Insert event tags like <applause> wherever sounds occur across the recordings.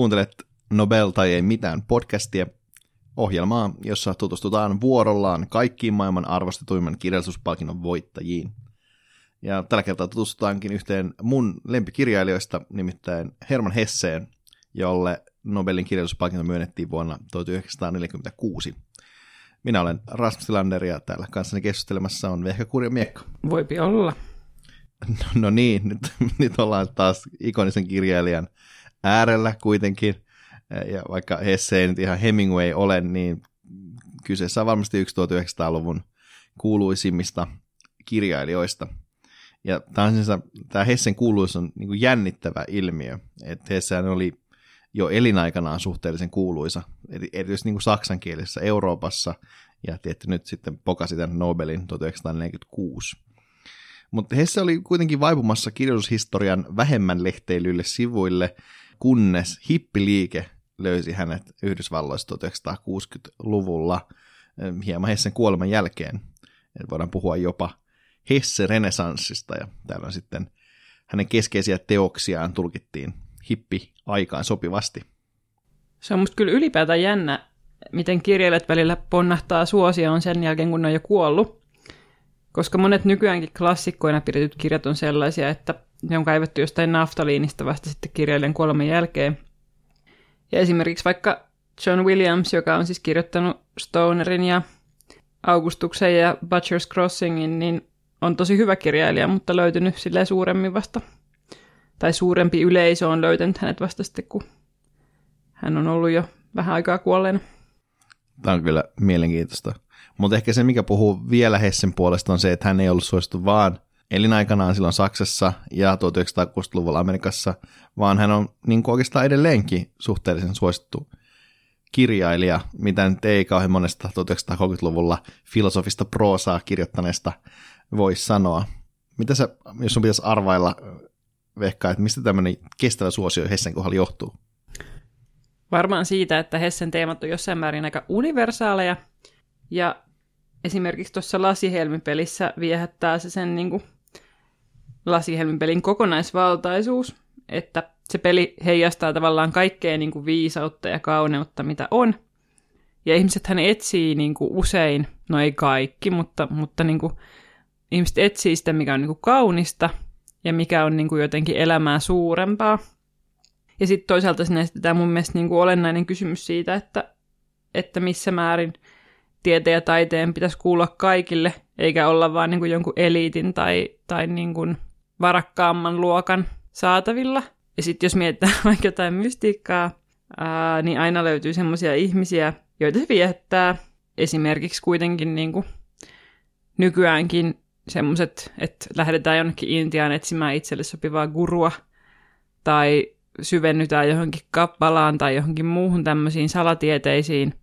Kuuntelet Nobel tai ei mitään podcastia, ohjelmaa, jossa tutustutaan vuorollaan kaikkiin maailman arvostetuimman kirjallisuuspalkinnon voittajiin. Ja tällä kertaa tutustutaankin yhteen mun lempikirjailijoista, nimittäin Herman Hesseen, jolle Nobelin kirjallisuuspalkinto myönnettiin vuonna 1946. Minä olen Rasmus Tilander ja täällä kanssani keskustelemassa on Vehkä Kurja Miekka. Voipi olla. No, no niin, nyt, <laughs> nyt ollaan taas ikonisen kirjailijan äärellä kuitenkin. Ja vaikka Hesse ei nyt ihan Hemingway ole, niin kyseessä on varmasti yksi 1900-luvun kuuluisimmista kirjailijoista. Ja tämä, tämä Hessen kuuluisuus on niin jännittävä ilmiö. Että Hessehän oli jo elinaikanaan suhteellisen kuuluisa, erityisesti niin kuin saksankielisessä Euroopassa, ja tietty nyt sitten pokasi tämän Nobelin 1946. Mutta Hesse oli kuitenkin vaipumassa kirjallisuushistorian vähemmän lehteilyille sivuille, kunnes hippiliike löysi hänet Yhdysvalloissa 1960-luvulla hieman Hessen kuoleman jälkeen. Et voidaan puhua jopa Hesse-renesanssista, ja täällä on sitten hänen keskeisiä teoksiaan tulkittiin hippi-aikaan sopivasti. Se on musta kyllä ylipäätään jännä, miten kirjailijat välillä ponnahtaa suosioon sen jälkeen, kun ne on jo kuollut. Koska monet nykyäänkin klassikkoina pidetyt kirjat on sellaisia, että ne on kaivettu jostain naftaliinista vasta sitten kirjailijan kuoleman jälkeen. Ja esimerkiksi vaikka John Williams, joka on siis kirjoittanut Stonerin ja Augustuksen ja Butcher's Crossingin, niin on tosi hyvä kirjailija, mutta löytynyt sille suuremmin vasta. Tai suurempi yleisö on löytänyt hänet vasta sitten, kun hän on ollut jo vähän aikaa kuolleena. Tämä on kyllä mielenkiintoista. Mutta ehkä se, mikä puhuu vielä Hessen puolesta, on se, että hän ei ollut suosittu vaan elinaikanaan silloin Saksassa ja 1960-luvulla Amerikassa, vaan hän on niin oikeastaan edelleenkin suhteellisen suosittu kirjailija, mitä nyt ei kauhean monesta 1930-luvulla filosofista proosaa kirjoittaneesta voisi sanoa. Mitä sä, jos sun pitäisi arvailla, Vehka, että mistä tämmöinen kestävä suosio Hessen kohdalla johtuu? Varmaan siitä, että Hessen teemat on jossain määrin aika universaaleja, ja esimerkiksi tuossa lasihelmipelissä viehättää se sen niin kuin, lasihelmipelin kokonaisvaltaisuus, että se peli heijastaa tavallaan kaikkea niin kuin viisautta ja kauneutta, mitä on. Ja ihmiset hän etsii niin kuin usein, no ei kaikki, mutta, mutta niin kuin, ihmiset etsii sitä, mikä on niin kuin kaunista ja mikä on niin kuin jotenkin elämää suurempaa. Ja sitten toisaalta sinne esitetään mun mielestä niin kuin olennainen kysymys siitä, että, että missä määrin tieteen ja taiteen pitäisi kuulla kaikille, eikä olla vaan niin kuin jonkun eliitin tai, tai niin kuin varakkaamman luokan saatavilla. Ja sitten jos mietitään <laughs> vaikka jotain mystiikkaa, ää, niin aina löytyy semmoisia ihmisiä, joita se viettää. Esimerkiksi kuitenkin niin kuin nykyäänkin semmoiset, että lähdetään jonnekin Intiaan etsimään itselle sopivaa gurua, tai syvennytään johonkin kappalaan tai johonkin muuhun tämmöisiin salatieteisiin.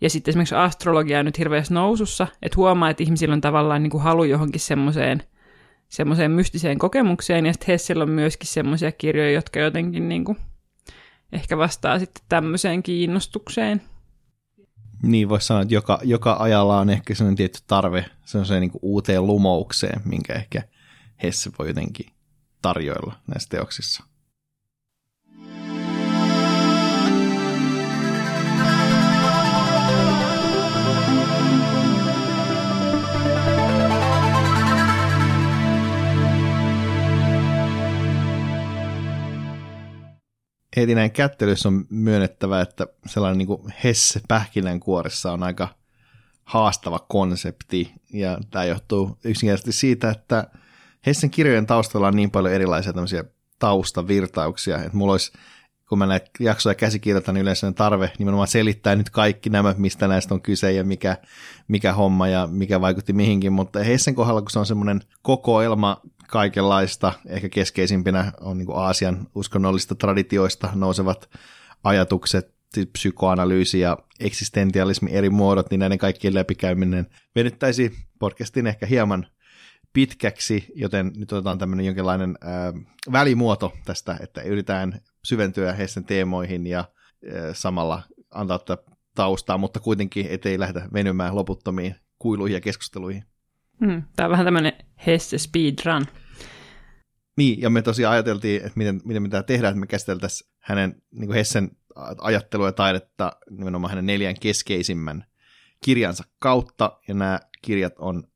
Ja sitten esimerkiksi astrologia on nyt hirveässä nousussa, että huomaa, että ihmisillä on tavallaan niin kuin halu johonkin semmoiseen semmoiseen mystiseen kokemukseen, ja sitten Hessillä on myöskin semmoisia kirjoja, jotka jotenkin niin kuin, ehkä vastaa sitten tämmöiseen kiinnostukseen. Niin, voisi sanoa, että joka, joka ajalla on ehkä sellainen tietty tarve sellaiseen niin uuteen lumoukseen, minkä ehkä Hesse voi jotenkin tarjoilla näissä teoksissa. Heti näin kättelyssä on myönnettävä, että sellainen niin kuin Hesse pähkinänkuoressa on aika haastava konsepti, ja tämä johtuu yksinkertaisesti siitä, että Hessen kirjojen taustalla on niin paljon erilaisia tämmöisiä taustavirtauksia, että mulla olisi, kun mä näitä jaksoja käsikirjoitan, niin yleensä tarve nimenomaan selittää nyt kaikki nämä, mistä näistä on kyse ja mikä, mikä homma ja mikä vaikutti mihinkin, mutta Hessen kohdalla, kun se on semmoinen kokoelma kaikenlaista. Ehkä keskeisimpinä on niin Aasian uskonnollista traditioista nousevat ajatukset, siis psykoanalyysi ja eksistentialismi eri muodot, niin näiden kaikkien läpikäyminen venyttäisi podcastin ehkä hieman pitkäksi, joten nyt otetaan tämmöinen jonkinlainen ää, välimuoto tästä, että yritetään syventyä heidän teemoihin ja ää, samalla antaa tätä taustaa, mutta kuitenkin ettei lähdetä venymään loputtomiin kuiluihin ja keskusteluihin. Mm, tämä on vähän tämmöinen Hesse speedrun. Niin, ja me tosiaan ajateltiin, että miten, miten me tämä tehdään, että me käsiteltäisiin hänen niin Hessen ajattelua ja taidetta nimenomaan hänen neljän keskeisimmän kirjansa kautta, ja nämä kirjat on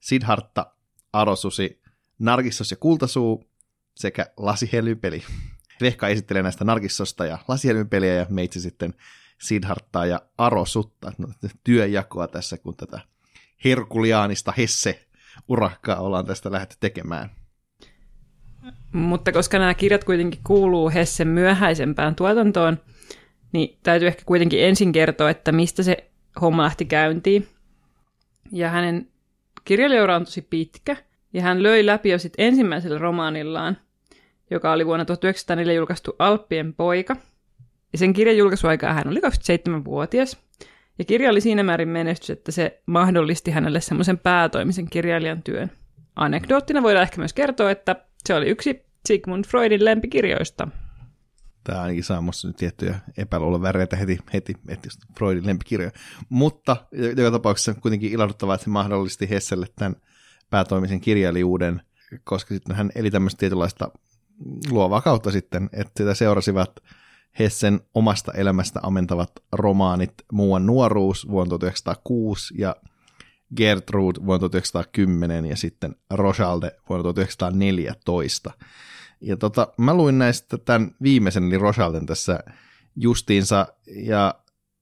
Siddhartha, Arosusi, Narkissos ja Kultasuu sekä Lasihelmipeli. <laughs> Vehka esittelee näistä Narkissosta ja Lasihelmipeliä ja meitsi sitten Siddharthaa ja Arosutta. No, työjakoa tässä, kun tätä herkuliaanista Hesse-urakkaa ollaan tästä lähdetty tekemään. Mutta koska nämä kirjat kuitenkin kuuluu Hessen myöhäisempään tuotantoon, niin täytyy ehkä kuitenkin ensin kertoa, että mistä se homma lähti käyntiin. Ja hänen kirjailijaura on tosi pitkä, ja hän löi läpi jo sitten ensimmäisellä romaanillaan, joka oli vuonna 1904 julkaistu Alppien poika. Ja sen kirjan julkaisuaikaa hän oli 27-vuotias. Ja kirja oli siinä määrin menestys, että se mahdollisti hänelle semmoisen päätoimisen kirjailijan työn. Anekdoottina voidaan ehkä myös kertoa, että se oli yksi Sigmund Freudin lempikirjoista. Tämä ainakin saa minusta nyt tiettyjä epäluuloväreitä heti, heti että Freudin lempikirjoja. Mutta joka tapauksessa kuitenkin ilahduttavaa, että se mahdollisti Hesselle tämän päätoimisen kirjailijuuden, koska sitten hän eli tämmöistä tietynlaista luovaa kautta sitten, että sitä seurasivat Hessen omasta elämästä amentavat romaanit Muuan nuoruus vuonna 1906 ja Gertrude vuonna 1910 ja sitten Rosalde vuonna 1914. Ja tota, mä luin näistä tämän viimeisen, eli Rosalden tässä justiinsa, ja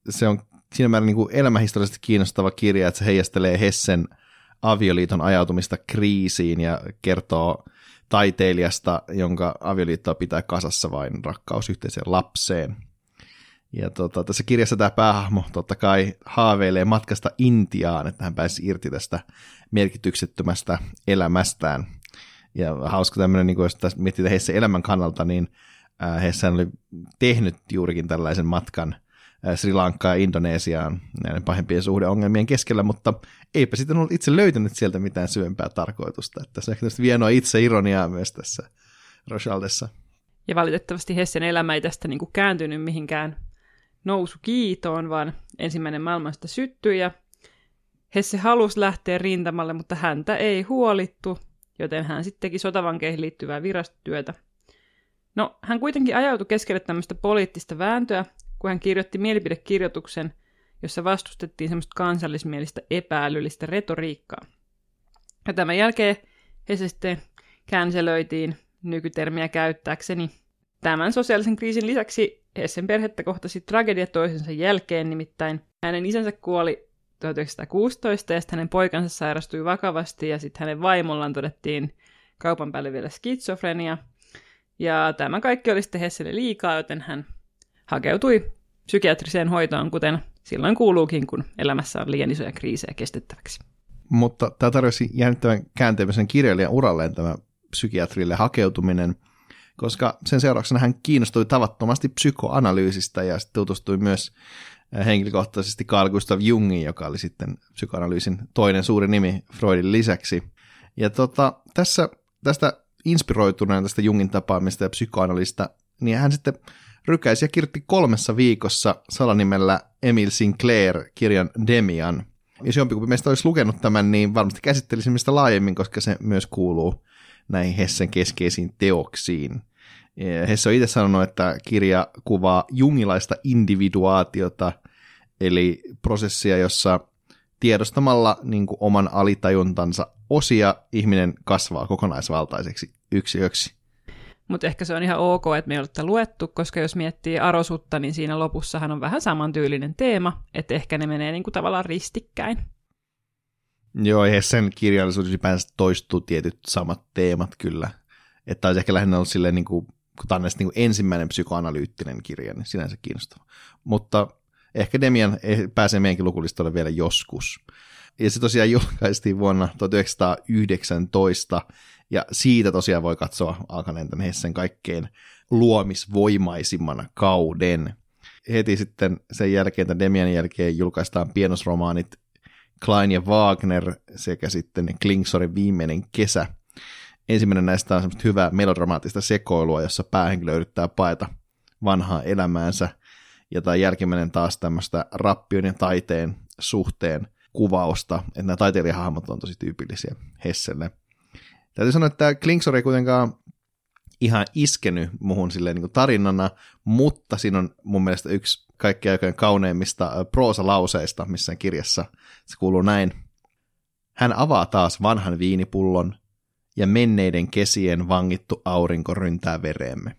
se on siinä määrin niin kuin elämähistoriallisesti kiinnostava kirja, että se heijastelee Hessen avioliiton ajautumista kriisiin ja kertoo taiteilijasta, jonka avioliittoa pitää kasassa vain rakkaus yhteiseen lapseen. Ja tota, tässä kirjassa tämä päähahmo totta kai haaveilee matkasta Intiaan, että hän pääsi irti tästä merkityksettömästä elämästään. Ja hauska tämmöinen, niin jos miettii heissä elämän kannalta, niin heissä oli tehnyt juurikin tällaisen matkan Sri Lankaan ja Indonesiaan näiden pahempien suhdeongelmien keskellä, mutta eipä sitten ollut itse löytänyt sieltä mitään syvempää tarkoitusta. Että se on ehkä vienoa itse ironiaa myös tässä Rochaldessa. Ja valitettavasti Hessen elämä ei tästä niin kuin kääntynyt mihinkään nousu kiitoon, vaan ensimmäinen maailmasta syttyi ja Hesse halusi lähteä rintamalle, mutta häntä ei huolittu, joten hän sitten teki sotavankeihin liittyvää virastotyötä. No, hän kuitenkin ajautui keskelle tämmöistä poliittista vääntöä, kun hän kirjoitti mielipidekirjoituksen, jossa vastustettiin semmoista kansallismielistä epäälyllistä retoriikkaa. Ja tämän jälkeen Hesse sitten känselöitiin nykytermiä käyttääkseni. Tämän sosiaalisen kriisin lisäksi Hessen perhettä kohtasi tragedia toisensa jälkeen, nimittäin hänen isänsä kuoli 1916 ja sitten hänen poikansa sairastui vakavasti ja sitten hänen vaimollaan todettiin kaupan päälle vielä skitsofrenia. Ja tämä kaikki oli sitten Hesselle liikaa, joten hän hakeutui psykiatriseen hoitoon, kuten silloin kuuluukin, kun elämässä on liian isoja kriisejä kestettäväksi. Mutta tämä tarjosi jännittävän käänteemisen kirjailijan uralleen tämä psykiatrille hakeutuminen – koska sen seurauksena hän kiinnostui tavattomasti psykoanalyysistä ja sitten tutustui myös äh, henkilökohtaisesti Carl Gustav Jungin, joka oli sitten psykoanalyysin toinen suuri nimi Freudin lisäksi. Ja tota, tässä, tästä inspiroituneen tästä Jungin tapaamista ja psykoanalyysistä, niin hän sitten rykäisi ja kolmessa viikossa salanimellä Emil Sinclair kirjan Demian. Jos jompikumpi meistä olisi lukenut tämän, niin varmasti käsittelisimme sitä laajemmin, koska se myös kuuluu näihin Hessen keskeisiin teoksiin. Hesse on itse sanonut, että kirja kuvaa jungilaista individuaatiota, eli prosessia, jossa tiedostamalla niin kuin oman alitajuntansa osia ihminen kasvaa kokonaisvaltaiseksi yksilöksi. Mutta ehkä se on ihan ok, että me ei ole luettu, koska jos miettii arosutta, niin siinä lopussahan on vähän samantyylinen teema, että ehkä ne menee niin kuin tavallaan ristikkäin. Joo, sen kirjallisuus ylipäänsä toistuu tietyt samat teemat kyllä. Että olisi ehkä lähinnä ollut silleen, niin kuin, kun tämä on niin kuin ensimmäinen psykoanalyyttinen kirja, niin sinänsä kiinnostava. Mutta ehkä Demian pääsee meidänkin lukulistalle vielä joskus. Ja se tosiaan julkaistiin vuonna 1919, ja siitä tosiaan voi katsoa alkaneen tämän Hessen kaikkein luomisvoimaisimman kauden. Heti sitten sen jälkeen, tämän Demianin jälkeen julkaistaan pienosromaanit Klein ja Wagner sekä sitten Klingsorin viimeinen kesä. Ensimmäinen näistä on semmoista hyvää melodramaattista sekoilua, jossa päähenkilö yrittää paeta vanhaa elämäänsä, ja tämä jälkimmäinen taas tämmöistä rappion ja taiteen suhteen kuvausta, että nämä taiteilijahahmot on tosi tyypillisiä Hesselle. Täytyy sanoa, että Klingsor ei kuitenkaan ihan iskenyt muhun silleen niin kuin tarinana, mutta siinä on mun mielestä yksi kaikkein aikojen kauneimmista proosalauseista missään kirjassa. Se kuuluu näin. Hän avaa taas vanhan viinipullon, ja menneiden kesien vangittu aurinko ryntää vereemme.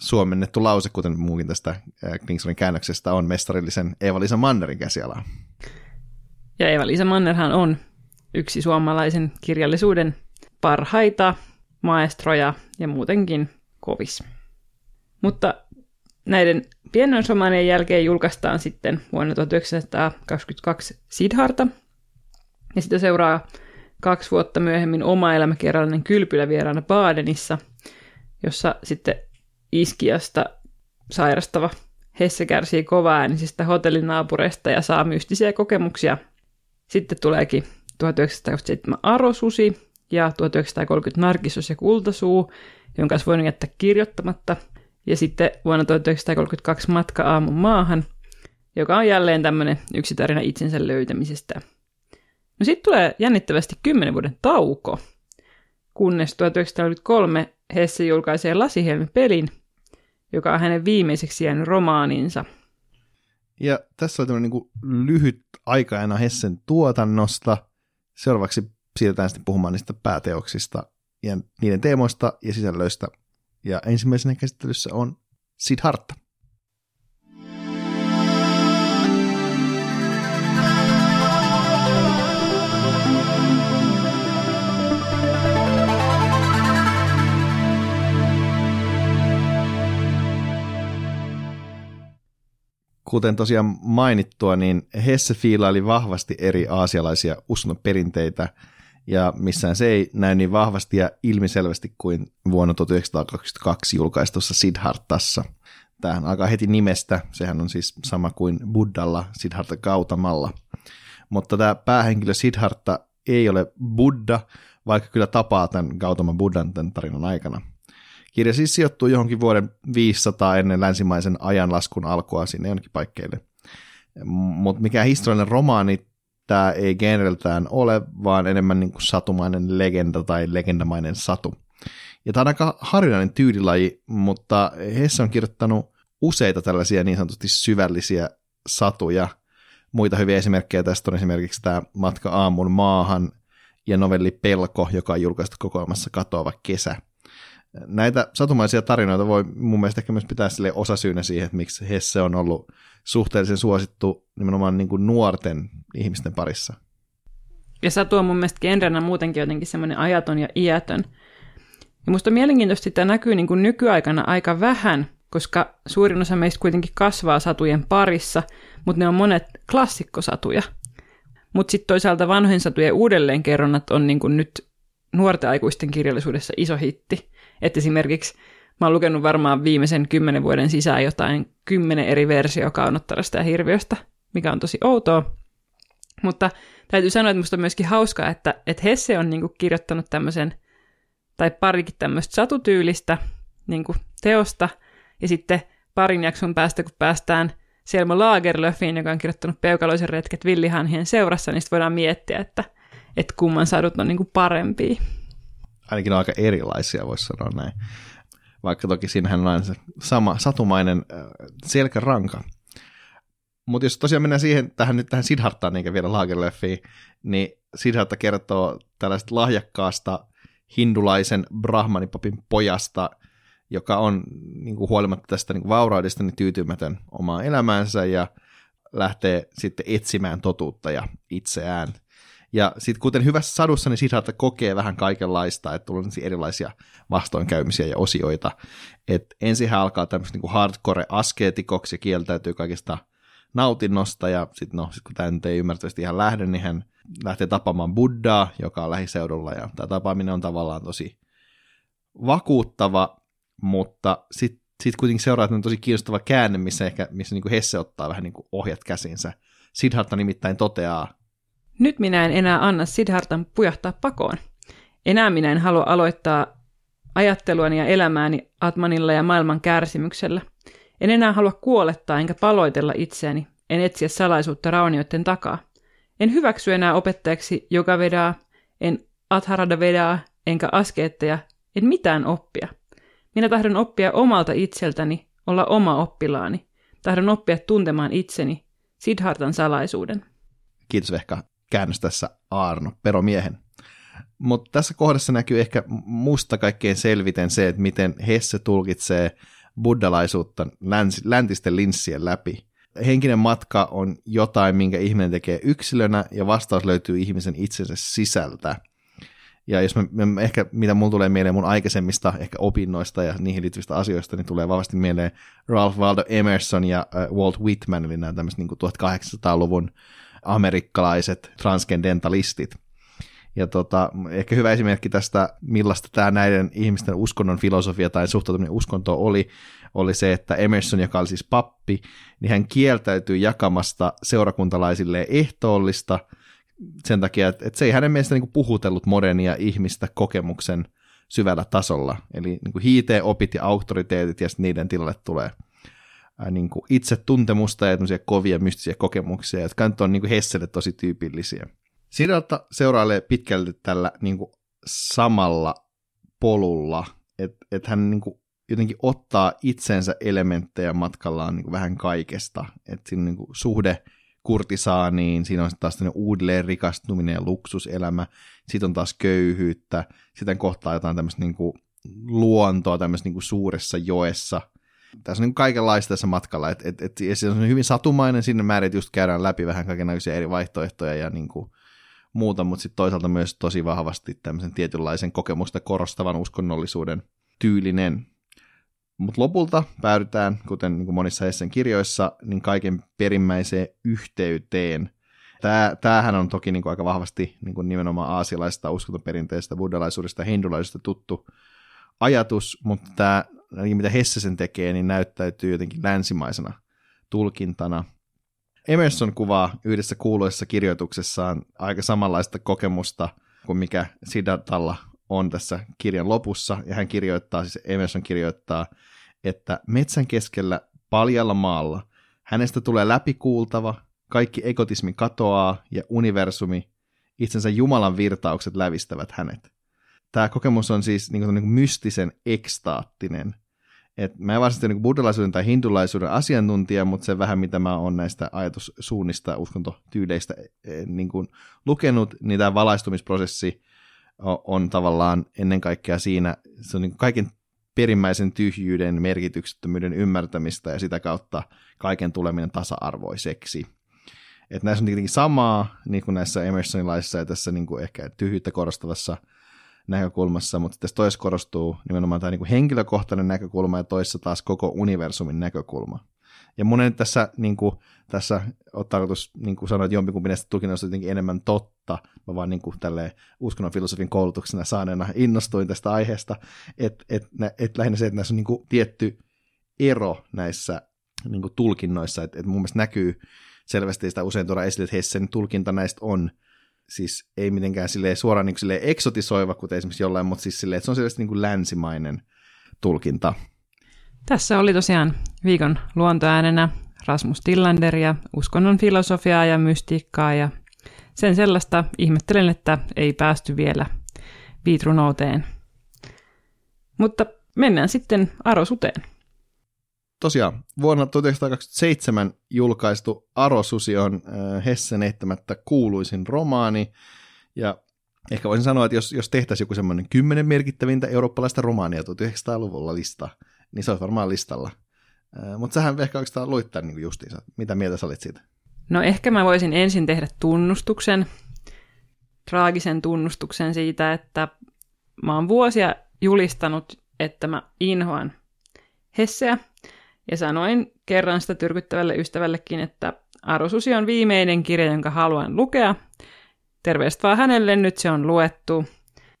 Suomennettu lause, kuten muukin tästä Kingsonin käännöksestä, on mestarillisen Eeva-Liisa Mannerin käsialaa. Ja Eeva-Liisa Mannerhan on yksi suomalaisen kirjallisuuden parhaita maestroja ja muutenkin kovis. Mutta näiden pienoisromaanien jälkeen julkaistaan sitten vuonna 1922 Sidharta, ja sitä seuraa kaksi vuotta myöhemmin oma elämäkerrallinen kylpylävieraana Badenissa, jossa sitten Iskiasta sairastava Hesse kärsii kovaäänisistä hotellinaapureista ja saa mystisiä kokemuksia. Sitten tuleekin 1927 Arosusi ja 1930 Narkissus ja Kultasuu, jonka olisi voinut jättää kirjoittamatta. Ja sitten vuonna 1932 Matka aamun maahan, joka on jälleen tämmöinen yksi tarina itsensä löytämisestä. No sitten tulee jännittävästi 10 vuoden tauko, kunnes 1933 Hesse julkaisee Lasihelmi pelin, joka on hänen viimeiseksi jäänyt romaaninsa. Ja tässä on tämmöinen niin lyhyt aikaena Hessen tuotannosta. Seuraavaksi siirrytään sitten puhumaan niistä pääteoksista ja niiden teemoista ja sisällöistä. Ja ensimmäisenä käsittelyssä on Siddhartha. Kuten tosiaan mainittua, niin Hesse fiilaili vahvasti eri aasialaisia uskonnoperinteitä, ja missään se ei näy niin vahvasti ja ilmiselvästi kuin vuonna 1922 julkaistussa Siddhartassa. Tämähän alkaa heti nimestä, sehän on siis sama kuin Buddhalla, Siddhartha Gautamalla. Mutta tämä päähenkilö Siddhartha ei ole Buddha, vaikka kyllä tapaa tämän Gautama Buddhan tämän tarinan aikana. Kirja siis sijoittuu johonkin vuoden 500 ennen länsimaisen ajanlaskun alkua sinne jonnekin paikkeille. Mutta mikä historiallinen romaani tämä ei genreltään ole, vaan enemmän niin kuin satumainen legenda tai legendamainen satu. Ja tämä on aika harvinainen tyylilaji, mutta Hesse on kirjoittanut useita tällaisia niin sanotusti syvällisiä satuja. Muita hyviä esimerkkejä tästä on esimerkiksi tämä Matka aamun maahan ja novelli Pelko, joka on julkaistu kokoelmassa Katoava kesä – näitä satumaisia tarinoita voi mun mielestä ehkä myös pitää sille osasyynä siihen, että miksi Hesse on ollut suhteellisen suosittu nimenomaan niin kuin nuorten ihmisten parissa. Ja satu on mun mielestä genrenä muutenkin jotenkin semmoinen ajaton ja iätön. Ja musta on mielenkiintoista, että näkyy niin kuin nykyaikana aika vähän, koska suurin osa meistä kuitenkin kasvaa satujen parissa, mutta ne on monet klassikkosatuja. Mutta sitten toisaalta vanhojen satujen uudelleenkerronnat on niin kuin nyt nuorten aikuisten kirjallisuudessa iso hitti. Että esimerkiksi mä oon lukenut varmaan viimeisen kymmenen vuoden sisään jotain kymmenen eri versio kaunottarasta ja hirviöstä, mikä on tosi outoa. Mutta täytyy sanoa, että musta on myöskin hauskaa, että, että Hesse on niin kirjoittanut tämmöisen, tai parikin tämmöistä satutyylistä niin teosta, ja sitten parin jakson päästä, kun päästään Selma Lagerlöfiin, joka on kirjoittanut Peukaloisen retket villihanhien seurassa, niin voidaan miettiä, että, että kumman sadut on niin parempia ainakin aika erilaisia, voisi sanoa näin. Vaikka toki siinähän on se sama satumainen selkäranka. Mutta jos tosiaan mennään siihen, tähän nyt tähän Siddharthaan, eikä vielä Lagerlöfiin, niin Siddhartha kertoo tällaista lahjakkaasta hindulaisen brahmanipapin pojasta, joka on niin kuin huolimatta tästä niin kuin vauraudesta niin tyytymätön omaan elämäänsä ja lähtee sitten etsimään totuutta ja itseään. Ja sitten kuten hyvässä sadussa, niin Siddhartha kokee vähän kaikenlaista, että tulee erilaisia vastoinkäymisiä ja osioita. Et ensin hän alkaa tämmöistä niin hardcore askeetikoksi ja kieltäytyy kaikista nautinnosta, ja sitten no, sit kun tämä nyt ei ymmärtävästi ihan lähde, niin hän lähtee tapaamaan Buddhaa, joka on lähiseudulla, ja tämä tapaaminen on tavallaan tosi vakuuttava, mutta sitten sit kuitenkin seuraa, että on tosi kiinnostava käänne, missä, ehkä, missä niin kuin Hesse ottaa vähän niin kuin ohjat käsinsä. Siddhartha nimittäin toteaa nyt minä en enää anna Siddhartan pujahtaa pakoon. Enää minä en halua aloittaa ajatteluani ja elämääni Atmanilla ja maailman kärsimyksellä. En enää halua kuolettaa enkä paloitella itseäni. En etsiä salaisuutta raunioiden takaa. En hyväksy enää opettajaksi joka vedaa, en atharada vedaa, enkä askeetteja, En mitään oppia. Minä tahdon oppia omalta itseltäni, olla oma oppilaani. Tahdon oppia tuntemaan itseni, Sidhartan salaisuuden. Kiitos Vehka käännös tässä Arno, peromiehen. Mutta tässä kohdassa näkyy ehkä musta kaikkein selviten se, että miten Hesse tulkitsee buddhalaisuutta läns, läntisten linssien läpi. Henkinen matka on jotain, minkä ihminen tekee yksilönä, ja vastaus löytyy ihmisen itsensä sisältä. Ja jos mä, mä ehkä, mitä mulla tulee mieleen mun aikaisemmista ehkä opinnoista ja niihin liittyvistä asioista, niin tulee vahvasti mieleen Ralph Waldo Emerson ja äh, Walt Whitman, eli nämä tämmöiset niin 1800-luvun amerikkalaiset transcendentalistit. Ja tota, ehkä hyvä esimerkki tästä, millaista tämä näiden ihmisten uskonnon filosofia tai suhtautuminen uskontoon oli, oli se, että Emerson, joka oli siis pappi, niin hän kieltäytyi jakamasta seurakuntalaisille ehtoollista sen takia, että, että se ei hänen mielestä niin puhutellut modernia ihmistä kokemuksen syvällä tasolla. Eli niin hiiteen opit ja auktoriteetit ja niiden tilalle tulee niin kuin itsetuntemusta ja kovia mystisiä kokemuksia, jotka nyt on niin kuin Hesselle tosi tyypillisiä. Siddhartha seurailee pitkälti tällä niin kuin samalla polulla, että et hän niin kuin jotenkin ottaa itsensä elementtejä matkallaan niin kuin vähän kaikesta. Että siinä niin kuin suhde kurtisaaniin, siinä on taas uudelleen rikastuminen ja luksuselämä, sitten on taas köyhyyttä, sitten kohtaa jotain tämmöistä niin kuin luontoa tämmöisessä niin kuin suuressa joessa. Tässä on niin kaikenlaista tässä matkalla, että et, et, et se on hyvin satumainen sinne määrin, just käydään läpi vähän kaikenlaisia eri vaihtoehtoja ja niin kuin muuta, mutta sitten toisaalta myös tosi vahvasti tämmöisen tietynlaisen kokemusta korostavan uskonnollisuuden tyylinen. Mutta lopulta päädytään, kuten niin monissa Hessen kirjoissa, niin kaiken perimmäiseen yhteyteen. Tää, tämähän on toki niin kuin aika vahvasti niin kuin nimenomaan aasialaisesta uskontoperinteestä, buddhalaisuudesta hindulaisuudesta tuttu ajatus, mutta tämä, mitä Hesse sen tekee, niin näyttäytyy jotenkin länsimaisena tulkintana – Emerson kuvaa yhdessä kuuluisessa kirjoituksessaan aika samanlaista kokemusta kuin mikä Siddharthalla on tässä kirjan lopussa, ja hän kirjoittaa, siis Emerson kirjoittaa, että metsän keskellä paljalla maalla hänestä tulee läpikuultava, kaikki egotismi katoaa ja universumi, itsensä Jumalan virtaukset lävistävät hänet. Tämä kokemus on siis niin kuin, niin kuin mystisen ekstaattinen – et mä en varsinaisesti niin buddhalaisuuden tai hindulaisuuden asiantuntija, mutta se vähän mitä mä oon näistä ajatussuunnista, uskontotyyleistä e, niin kuin lukenut, niin tämä valaistumisprosessi on tavallaan ennen kaikkea siinä, se on niin kaiken perimmäisen tyhjyyden, merkityksettömyyden ymmärtämistä ja sitä kautta kaiken tuleminen tasa-arvoiseksi. Et näissä on tietenkin samaa, niin kuin näissä Emersonilaisissa ja tässä niin kuin ehkä tyhjyyttä korostavassa näkökulmassa, mutta tässä toisessa korostuu nimenomaan tämä niin kuin henkilökohtainen näkökulma ja toisessa taas koko universumin näkökulma. Ja monen tässä, niin kuin, tässä on tarkoitus niin kuin sanoa, että jompikumpi näistä tulkinnoista on jotenkin enemmän totta. Mä vaan niin kuin, uskonnon filosofin koulutuksena saaneena innostuin tästä aiheesta, että et, et lähinnä se, että näissä on niin kuin, tietty ero näissä niin kuin, tulkinnoissa, että et mun mielestä näkyy selvästi sitä usein tuoda esille, että Hessen tulkinta näistä on siis ei mitenkään silleen suoraan niin silleen eksotisoiva, kuten esimerkiksi jollain, mutta siis silleen, että se on selvästi niin kuin länsimainen tulkinta. Tässä oli tosiaan viikon luontoäänenä Rasmus Tillander ja uskonnon filosofiaa ja mystiikkaa ja sen sellaista ihmettelen, että ei päästy vielä viitrunouteen. Mutta mennään sitten Arosuteen tosiaan vuonna 1927 julkaistu Arosusi on äh, Hessen eittämättä kuuluisin romaani, ja ehkä voisin sanoa, että jos, jos tehtäisiin joku semmoinen kymmenen merkittävintä eurooppalaista romaania 1900-luvulla lista, niin se olisi varmaan listalla. Mutta sähän ehkä oikeastaan luit tämän niin justiinsa. Mitä mieltä sä olit siitä? No ehkä mä voisin ensin tehdä tunnustuksen, traagisen tunnustuksen siitä, että mä oon vuosia julistanut, että mä inhoan Hesseä, ja sanoin kerran sitä tyrkyttävälle ystävällekin, että Arosusi on viimeinen kirja, jonka haluan lukea. Terveistä vaan hänelle, nyt se on luettu.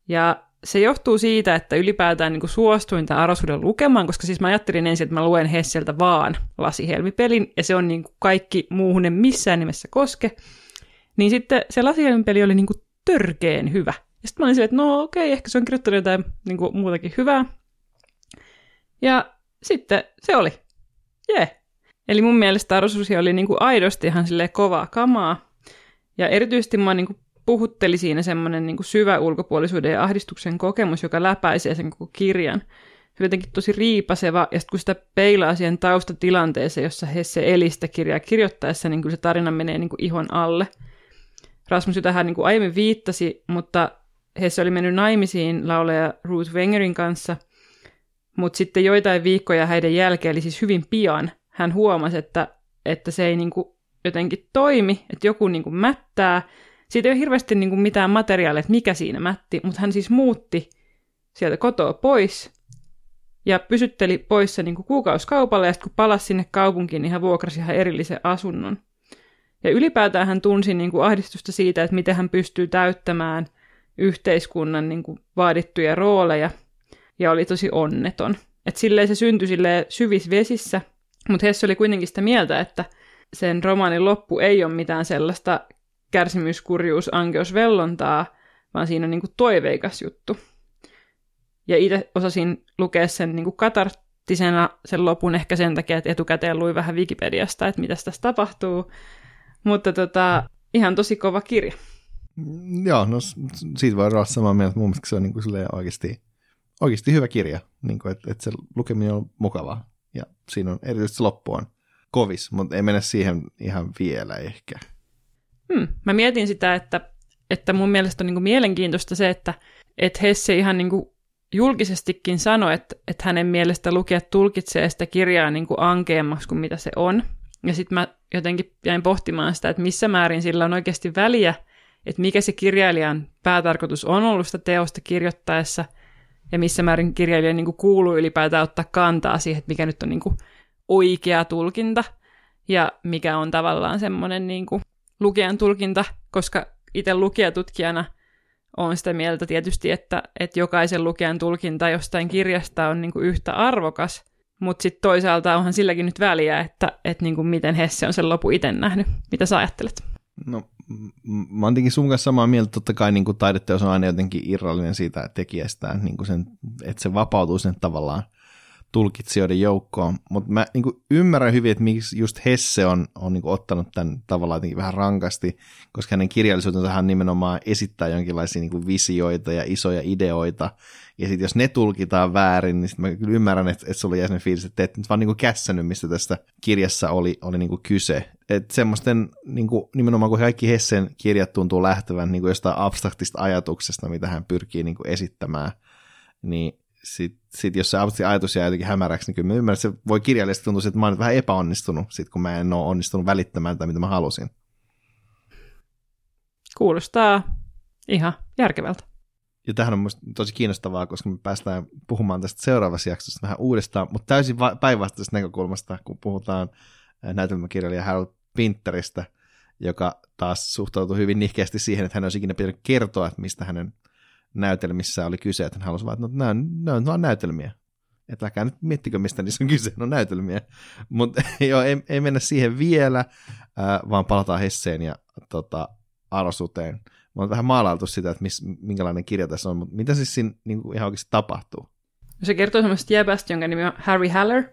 Ja se johtuu siitä, että ylipäätään niin suostuin tämän Arosuuden lukemaan, koska siis mä ajattelin ensin, että mä luen Hesseltä vaan lasihelmipelin, ja se on niin kuin kaikki muuhun en missään nimessä koske. Niin sitten se lasihelmipeli oli niin kuin törkeen hyvä. Ja sitten mä olin silleen, että no okei, okay, ehkä se on kirjoittanut jotain niin kuin muutakin hyvää. Ja sitten se oli jee. Yeah. Eli mun mielestä Arosusi oli niinku aidosti ihan kovaa kamaa. Ja erityisesti mua niinku puhutteli siinä semmoinen niin syvä ulkopuolisuuden ja ahdistuksen kokemus, joka läpäisee sen koko kirjan. Se oli jotenkin tosi riipaseva, ja sitten kun sitä peilaa siihen taustatilanteeseen, jossa Hesse eli sitä kirjaa kirjoittaessa, niin kyllä se tarina menee niin kuin ihon alle. Rasmus jo tähän niin kuin aiemmin viittasi, mutta Hesse oli mennyt naimisiin laulaja Ruth Wengerin kanssa, mutta sitten joitain viikkoja häiden jälkeen, eli siis hyvin pian, hän huomasi, että, että se ei niin kuin jotenkin toimi, että joku niin kuin mättää. Siitä ei ole hirveästi niin kuin mitään materiaalia, että mikä siinä mätti, mutta hän siis muutti sieltä kotoa pois ja pysytteli poissa niin kuin kuukausikaupalla ja sitten kun palasi sinne kaupunkiin, niin hän vuokrasi ihan erillisen asunnon. Ja ylipäätään hän tunsi niin kuin ahdistusta siitä, että miten hän pystyy täyttämään yhteiskunnan niin kuin vaadittuja rooleja ja oli tosi onneton. Että silleen se syntyi silleen syvissä vesissä, mutta Hesse oli kuitenkin sitä mieltä, että sen romaanin loppu ei ole mitään sellaista kärsimys, kurjuus, ankeus, vellontaa, vaan siinä on niin kuin toiveikas juttu. Ja itse osasin lukea sen niin kuin katarttisena sen lopun ehkä sen takia, että etukäteen luin vähän Wikipediasta, että mitä tässä tapahtuu. Mutta tota, ihan tosi kova kirja. Joo, no siitä voi olla samaa mieltä. Mun mielestä se on niin kuin oikeasti, oikeasti hyvä kirja, niin kuin, että, että se lukeminen on mukavaa. Ja siinä on erityisesti loppu on kovis, mutta ei mennä siihen ihan vielä ehkä. Hmm. Mä mietin sitä, että, että mun mielestä on niin kuin mielenkiintoista se, että, että Hesse ihan niin kuin julkisestikin sanoi, että, että hänen mielestä lukijat tulkitsee sitä kirjaa niin kuin ankeammaksi kuin mitä se on. Ja sitten mä jotenkin jäin pohtimaan sitä, että missä määrin sillä on oikeasti väliä, että mikä se kirjailijan päätarkoitus on ollut sitä teosta kirjoittaessa, ja missä määrin kirjailija niin kuuluu ylipäätään ottaa kantaa siihen, että mikä nyt on niin kuin oikea tulkinta, ja mikä on tavallaan semmoinen niin lukijan tulkinta, koska itse lukijatutkijana – on sitä mieltä tietysti, että, että jokaisen lukijan tulkinta jostain kirjasta on niin kuin yhtä arvokas, mutta sitten toisaalta onhan silläkin nyt väliä, että, että niin kuin miten Hesse on sen lopu itse nähnyt. Mitä sä ajattelet? No, mä oon tietenkin sun kanssa samaa mieltä, totta kai niin kuin taideteos on aina jotenkin irrallinen siitä tekijästään, niin kuin sen, että se vapautuu sen tavallaan tulkitsijoiden joukkoon, mutta mä niin ymmärrän hyvin, että miksi just Hesse on, on niin ottanut tämän tavallaan jotenkin vähän rankasti, koska hänen kirjallisuutensa hän nimenomaan esittää jonkinlaisia niin visioita ja isoja ideoita, ja sitten jos ne tulkitaan väärin, niin sit mä kyllä ymmärrän, että, että sulla jäi sellainen fiilis, että et nyt vaan niin kässänyt, mistä tästä kirjassa oli, oli niin kyse. Että semmoisten, niin kuin, nimenomaan kun kaikki Hessen kirjat tuntuu lähtevän niin jostain abstraktista ajatuksesta, mitä hän pyrkii niin esittämään, niin sitten sit jos se ajatus jää jotenkin hämäräksi, niin kyllä mä ymmärrän, että se voi kirjallisesti tuntua, että mä oon vähän epäonnistunut, sit kun mä en ole onnistunut välittämään sitä, mitä mä halusin. Kuulostaa ihan järkevältä. Ja tähän on minusta tosi kiinnostavaa, koska me päästään puhumaan tästä seuraavassa jaksossa vähän uudestaan, mutta täysin päinvastaisesta näkökulmasta, kun puhutaan näytelmäkirjailija Harold Pinteristä, joka taas suhtautuu hyvin nihkeästi siihen, että hän olisi ikinä pitänyt kertoa, että mistä hänen näytelmissä oli kyse, että hän halusi vaan, että no, nämä, on, vain näytelmiä. Että älkää nyt miettikö, mistä niissä on kyse, no näytelmiä. <laughs> Mutta <laughs> joo, ei, ei, mennä siihen vielä, äh, vaan palataan Hesseen ja tota, Arosuteen. Mä oon vähän maalailtu sitä, että miss, minkälainen kirja tässä on, mutta mitä siis siinä niin kuin ihan oikeasti tapahtuu? Se kertoo semmoista jäbästä, jonka nimi on Harry Haller,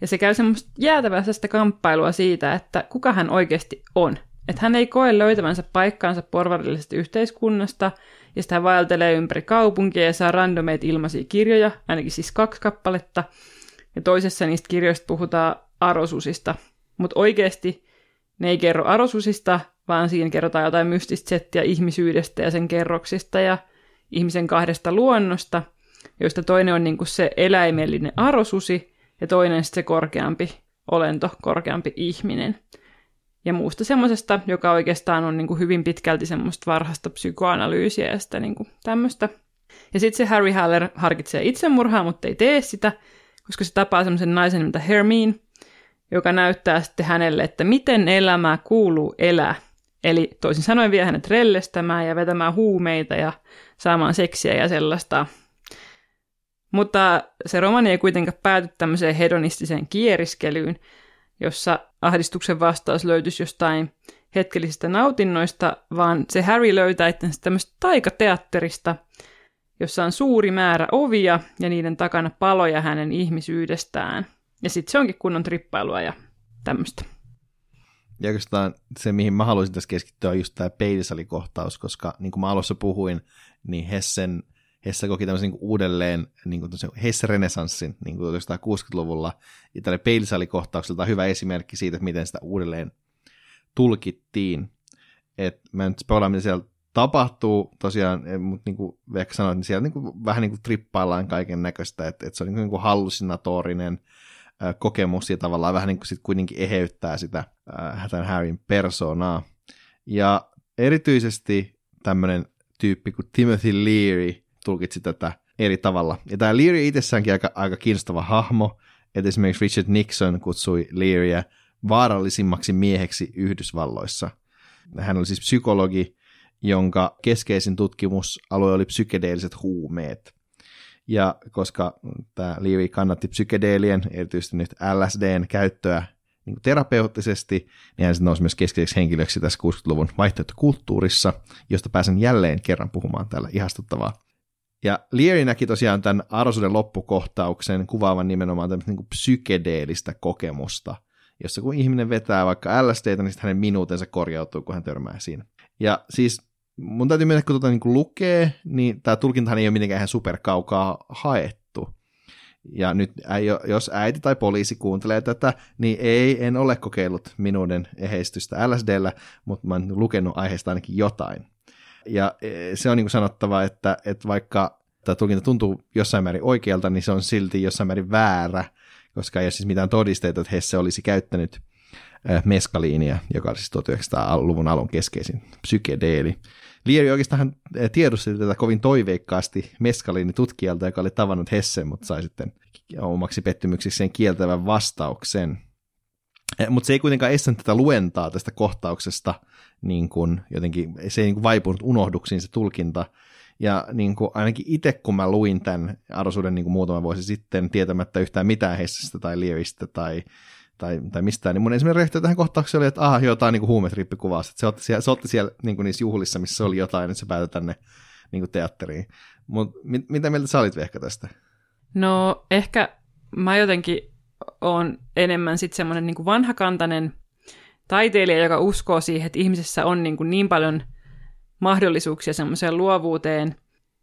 ja se käy semmoista jäätävästä kamppailua siitä, että kuka hän oikeasti on. Että hän ei koe löytävänsä paikkaansa porvarillisesta yhteiskunnasta, ja sitten hän vaeltelee ympäri kaupunkia ja saa randomeita ilmaisia kirjoja, ainakin siis kaksi kappaletta. Ja toisessa niistä kirjoista puhutaan arosusista. Mutta oikeasti ne ei kerro arosusista, vaan siinä kerrotaan jotain mystistä settiä ihmisyydestä ja sen kerroksista ja ihmisen kahdesta luonnosta, joista toinen on niinku se eläimellinen arosusi ja toinen se korkeampi olento, korkeampi ihminen ja muusta semmoisesta, joka oikeastaan on niin kuin hyvin pitkälti semmoista varhaista psykoanalyysiä ja sitä niin kuin tämmöistä. Ja sitten se Harry Haller harkitsee itsemurhaa, mutta ei tee sitä, koska se tapaa semmoisen naisen nimeltä Hermine, joka näyttää sitten hänelle, että miten elämää kuuluu elää. Eli toisin sanoen vie hänet rellestämään ja vetämään huumeita ja saamaan seksiä ja sellaista. Mutta se romani ei kuitenkaan pääty tämmöiseen hedonistiseen kieriskelyyn, jossa ahdistuksen vastaus löytyisi jostain hetkellisistä nautinnoista, vaan se Harry löytää itsensä tämmöistä taikateatterista, jossa on suuri määrä ovia ja niiden takana paloja hänen ihmisyydestään. Ja sitten se onkin kunnon trippailua ja tämmöistä. Ja oikeastaan se, mihin mä haluaisin tässä keskittyä, on just tämä peilisalikohtaus, koska niin kuin mä alussa puhuin, niin Hessen, Hesse koki tämmöisen niin uudelleen niin kuin Hesse-renesanssin niin kuin 1960-luvulla, ja tälle peilisalikohtaukselta on hyvä esimerkki siitä, että miten sitä uudelleen tulkittiin. Et mä nyt spoilaan, mitä siellä tapahtuu tosiaan, eh, mutta niin kuin Vekka sanoi, niin siellä niin kuin, vähän niin kuin trippaillaan kaiken näköistä, että, että se on niin kuin, niin kuin hallusinatorinen kokemus ja tavallaan vähän niin kuin sit kuitenkin eheyttää sitä tämän Harryn persoonaa. Ja erityisesti tämmöinen tyyppi kuin Timothy Leary tulkitsi tätä eri tavalla. Ja tämä Leary itsessäänkin aika, aika kiinnostava hahmo, että esimerkiksi Richard Nixon kutsui Learyä vaarallisimmaksi mieheksi Yhdysvalloissa. Hän oli siis psykologi, jonka keskeisin tutkimusalue oli psykedeelliset huumeet. Ja koska tämä Leary kannatti psykedeelien, erityisesti nyt LSDn käyttöä niin kuin terapeuttisesti, niin hän nousi myös keskeiseksi henkilöksi tässä 60-luvun vaihtoehtokulttuurissa, josta pääsen jälleen kerran puhumaan täällä ihastuttavaa. Ja Leary näki tosiaan tämän arvoisuuden loppukohtauksen kuvaavan nimenomaan tämmöistä niin psykedeellistä kokemusta, jossa kun ihminen vetää vaikka LSDtä, niin hänen minuutensa korjautuu, kun hän törmää siinä. Ja siis mun täytyy mennä, kun tuota niin kuin lukee, niin tämä tulkintahan ei ole mitenkään ihan superkaukaa haettu. Ja nyt jos äiti tai poliisi kuuntelee tätä, niin ei, en ole kokeillut minuuden eheistystä LSDllä, mutta mä oon lukenut aiheesta ainakin jotain. Ja e, se on niin kuin sanottava, että, että vaikka tämä tulkinta tuntuu jossain määrin oikealta, niin se on silti jossain määrin väärä, koska ei ole siis mitään todisteita, että Hesse olisi käyttänyt meskaliinia, joka oli siis 1900-luvun alun keskeisin psykedeeli. Lieri oikeastaan eh, tiedosti tätä kovin toiveikkaasti meskaliinitutkijalta, joka oli tavannut Hessen, mutta sai sitten omaksi pettymyksikseen kieltävän vastauksen. Mutta se ei kuitenkaan estänyt tätä luentaa tästä kohtauksesta, niin kuin jotenkin, se ei niin kuin vaipunut unohduksiin se tulkinta. Ja niin kuin ainakin itse, kun mä luin tämän arvoisuuden niin muutama vuosi sitten, tietämättä yhtään mitään Hessestä tai Lieristä tai tai, tai mistään, niin mun ensimmäinen reaktio tähän kohtaukseen oli, että aha, jotain niin huumetrippikuvaa. Se otti siellä, se otti siellä niin kuin niissä juhlissa, missä oli jotain, että se päätyi tänne niin kuin teatteriin. Mutta mit, mitä mieltä sä olit ehkä tästä? No ehkä mä jotenkin on enemmän sitten semmoinen niin vanhakantainen taiteilija, joka uskoo siihen, että ihmisessä on niin, kuin niin paljon mahdollisuuksia semmoiseen luovuuteen,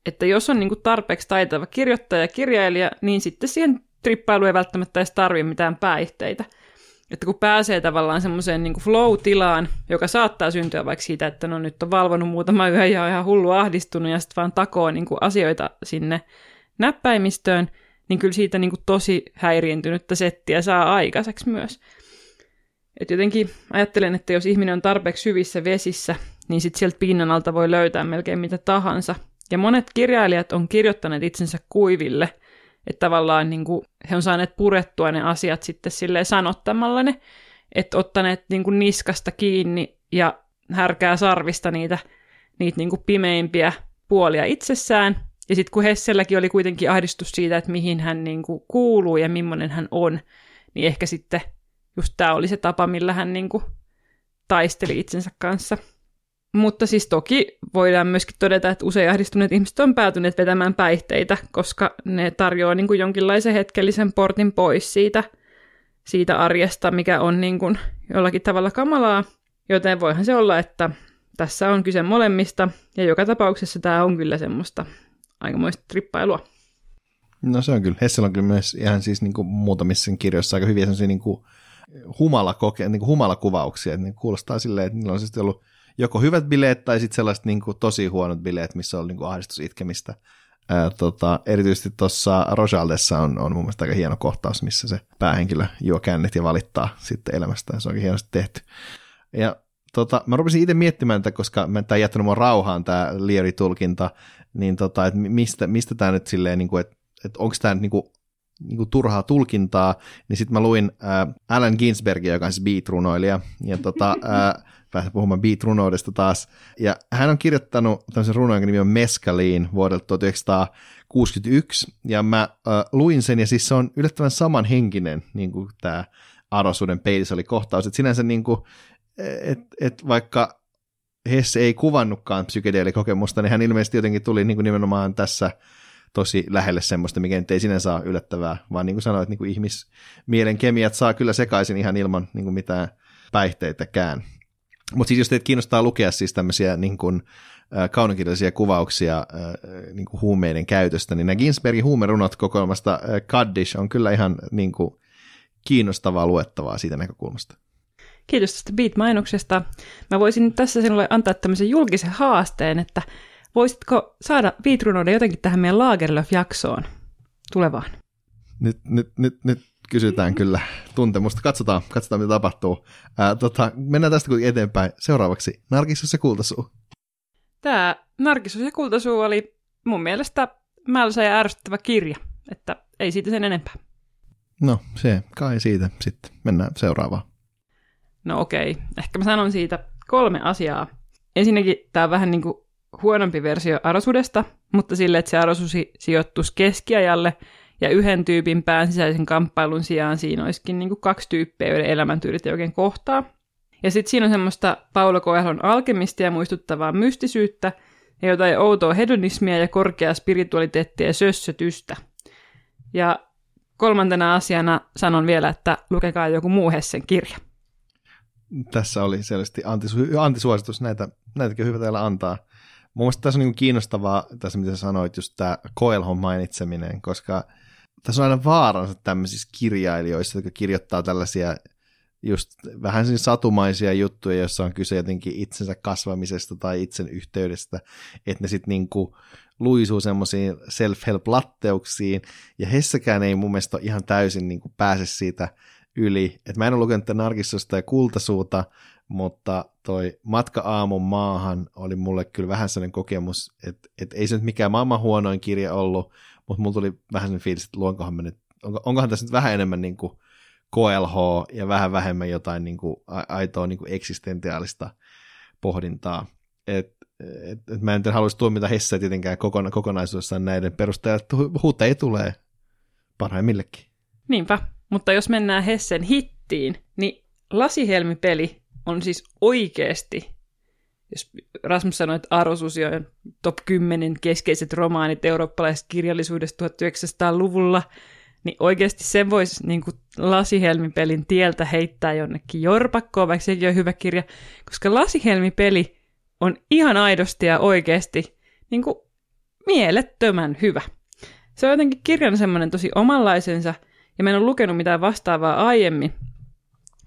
että jos on niin kuin tarpeeksi taitava kirjoittaja ja kirjailija, niin sitten siihen trippailu ei välttämättä edes tarvitse mitään päihteitä että kun pääsee tavallaan semmoiseen niin flow-tilaan, joka saattaa syntyä vaikka siitä, että no nyt on valvonut muutama yö ja on ihan hullu ahdistunut ja sitten vaan takoo niin asioita sinne näppäimistöön, niin kyllä siitä niin tosi häiriintynyttä settiä saa aikaiseksi myös. Et jotenkin ajattelen, että jos ihminen on tarpeeksi syvissä vesissä, niin sitten sieltä pinnan alta voi löytää melkein mitä tahansa. Ja monet kirjailijat on kirjoittaneet itsensä kuiville – että tavallaan niin kuin, he on saaneet purettua ne asiat sitten silleen sanottamalla ne, että ottaneet niin kuin niskasta kiinni ja härkää sarvista niitä, niitä niin kuin pimeimpiä puolia itsessään. Ja sitten kun Hesselläkin oli kuitenkin ahdistus siitä, että mihin hän niin kuin kuuluu ja millainen hän on, niin ehkä sitten just tämä oli se tapa, millä hän niin kuin taisteli itsensä kanssa. Mutta siis toki voidaan myöskin todeta, että usein ahdistuneet ihmiset on päätyneet vetämään päihteitä, koska ne tarjoaa niin kuin jonkinlaisen hetkellisen portin pois siitä, siitä arjesta, mikä on niin kuin jollakin tavalla kamalaa. Joten voihan se olla, että tässä on kyse molemmista, ja joka tapauksessa tämä on kyllä semmoista aikamoista trippailua. No se on kyllä. Hessel on kyllä myös ihan siis niin kuin muutamissa kirjoissa aika hyviä sellaisia niin kuin humalakoke, niin kuin humalakuvauksia. Että ne kuulostaa silleen, että niillä on siis ollut joko hyvät bileet tai sitten sellaiset niin kuin, tosi huonot bileet, missä on niin kuin, ahdistus itkemistä. Ää, tota, erityisesti tuossa Rojaldessa on, on mun mielestä aika hieno kohtaus, missä se päähenkilö juo kännit ja valittaa sitten elämästään. Se onkin hienosti tehty. Ja tota, mä rupesin itse miettimään että koska mä tämä jättänyt mun rauhaan tämä Lieri-tulkinta, niin tota, että mistä, mistä tämä nyt silleen, niin kuin, että, että onko tämä niin kuin, niin kuin turhaa tulkintaa, niin sitten mä luin äh, Alan Ginsbergia, joka on siis beat-runoilija, ja tota, <laughs> äh, pääsen puhumaan beat-runoudesta taas. Ja hän on kirjoittanut tämmöisen runon, jonka nimi on Mescaliin vuodelta 1961, ja mä äh, luin sen, ja siis se on yllättävän samanhenkinen, niin kuin tämä Arosuuden peilissä oli kohtaus, että sinänsä niin kuin, et, et vaikka Hesse ei kuvannutkaan psykedeelikokemusta, niin hän ilmeisesti jotenkin tuli niin kuin nimenomaan tässä tosi lähelle semmoista, mikä ei sinänsä saa yllättävää, vaan niin kuin sanoit, niin kuin ihmismielen kemiat saa kyllä sekaisin ihan ilman niin kuin mitään päihteitäkään. Mutta siis jos teitä kiinnostaa lukea siis tämmöisiä niin kuin, kaunokirjallisia kuvauksia niin kuin huumeiden käytöstä, niin nämä Ginsbergin huumerunot kokoelmasta Kaddish on kyllä ihan niin kuin, kiinnostavaa luettavaa siitä näkökulmasta. Kiitos tästä Beat-mainoksesta. Mä voisin tässä sinulle antaa tämmöisen julkisen haasteen, että voisitko saada Beat-runouden jotenkin tähän meidän Lagerlöf-jaksoon tulevaan? Nyt, nyt, nyt, nyt kysytään kyllä tuntemusta. Katsotaan, katsotaan mitä tapahtuu. Ää, tota, mennään tästä kuitenkin eteenpäin. Seuraavaksi Narkissus ja Kultasuu. Tämä Narkissus ja Kultasuu oli mun mielestä mälsä ja ärsyttävä kirja, että ei siitä sen enempää. No, se kai siitä sitten. Mennään seuraavaan. No okei, ehkä mä sanon siitä kolme asiaa. Ensinnäkin tämä on vähän niin kuin huonompi versio Arosudesta, mutta sille, että se Arosusi sijoittuisi keskiajalle ja yhden tyypin pään sisäisen kamppailun sijaan siinä olisikin niin kuin kaksi tyyppiä, joiden elämäntyylit ei oikein kohtaa. Ja sitten siinä on semmoista Paulo Coelhon alkemistia muistuttavaa mystisyyttä ja jotain outoa hedonismia ja korkeaa spiritualiteettia ja sössötystä. Ja kolmantena asiana sanon vielä, että lukekaa joku muu Hessen kirja. Tässä oli selvästi antisu- antisuositus, näitä, näitäkin hyvä täällä antaa. Mun mielestä tässä on niin kiinnostavaa, tässä mitä sanoit, just tämä Coelhon mainitseminen, koska tässä on aina vaaransa tämmöisissä kirjailijoissa, jotka kirjoittaa tällaisia just vähän siis satumaisia juttuja, joissa on kyse jotenkin itsensä kasvamisesta tai itsen yhteydestä, että ne sitten niinku luisuu semmoisiin self-help-latteuksiin, ja Hessäkään ei mun mielestä ihan täysin niinku pääse siitä yli. Et mä en ole lukenut Narkissosta ja Kultasuuta, mutta toi Matka aamun maahan oli mulle kyllä vähän sellainen kokemus, että et ei se nyt mikään maailman huonoin kirja ollut, mutta mulla tuli vähän sellainen fiilis, että luonkohan me nyt, onko, onkohan tässä nyt vähän enemmän niin kuin KLH ja vähän vähemmän jotain niin kuin aitoa niin kuin eksistentiaalista pohdintaa. Et, et, et mä en haluaisi tuomita Hesseä tietenkään kokona, kokonaisuudessaan näiden perusteella, että huuteja tulee parhaimmillekin. Niinpä, mutta jos mennään Hessen hittiin, niin Lasihelmi-peli on siis oikeasti, jos Rasmus sanoi, että Arosusi on top 10 keskeiset romaanit eurooppalaisesta kirjallisuudesta 1900-luvulla, niin oikeasti sen voisi niin kuin Lasihelmi-pelin tieltä heittää jonnekin jorpakkoon, vaikka sekin on hyvä kirja, koska Lasihelmi-peli on ihan aidosti ja oikeasti niin kuin mielettömän hyvä. Se on jotenkin kirjan semmoinen tosi omanlaisensa, ja mä en ole lukenut mitään vastaavaa aiemmin,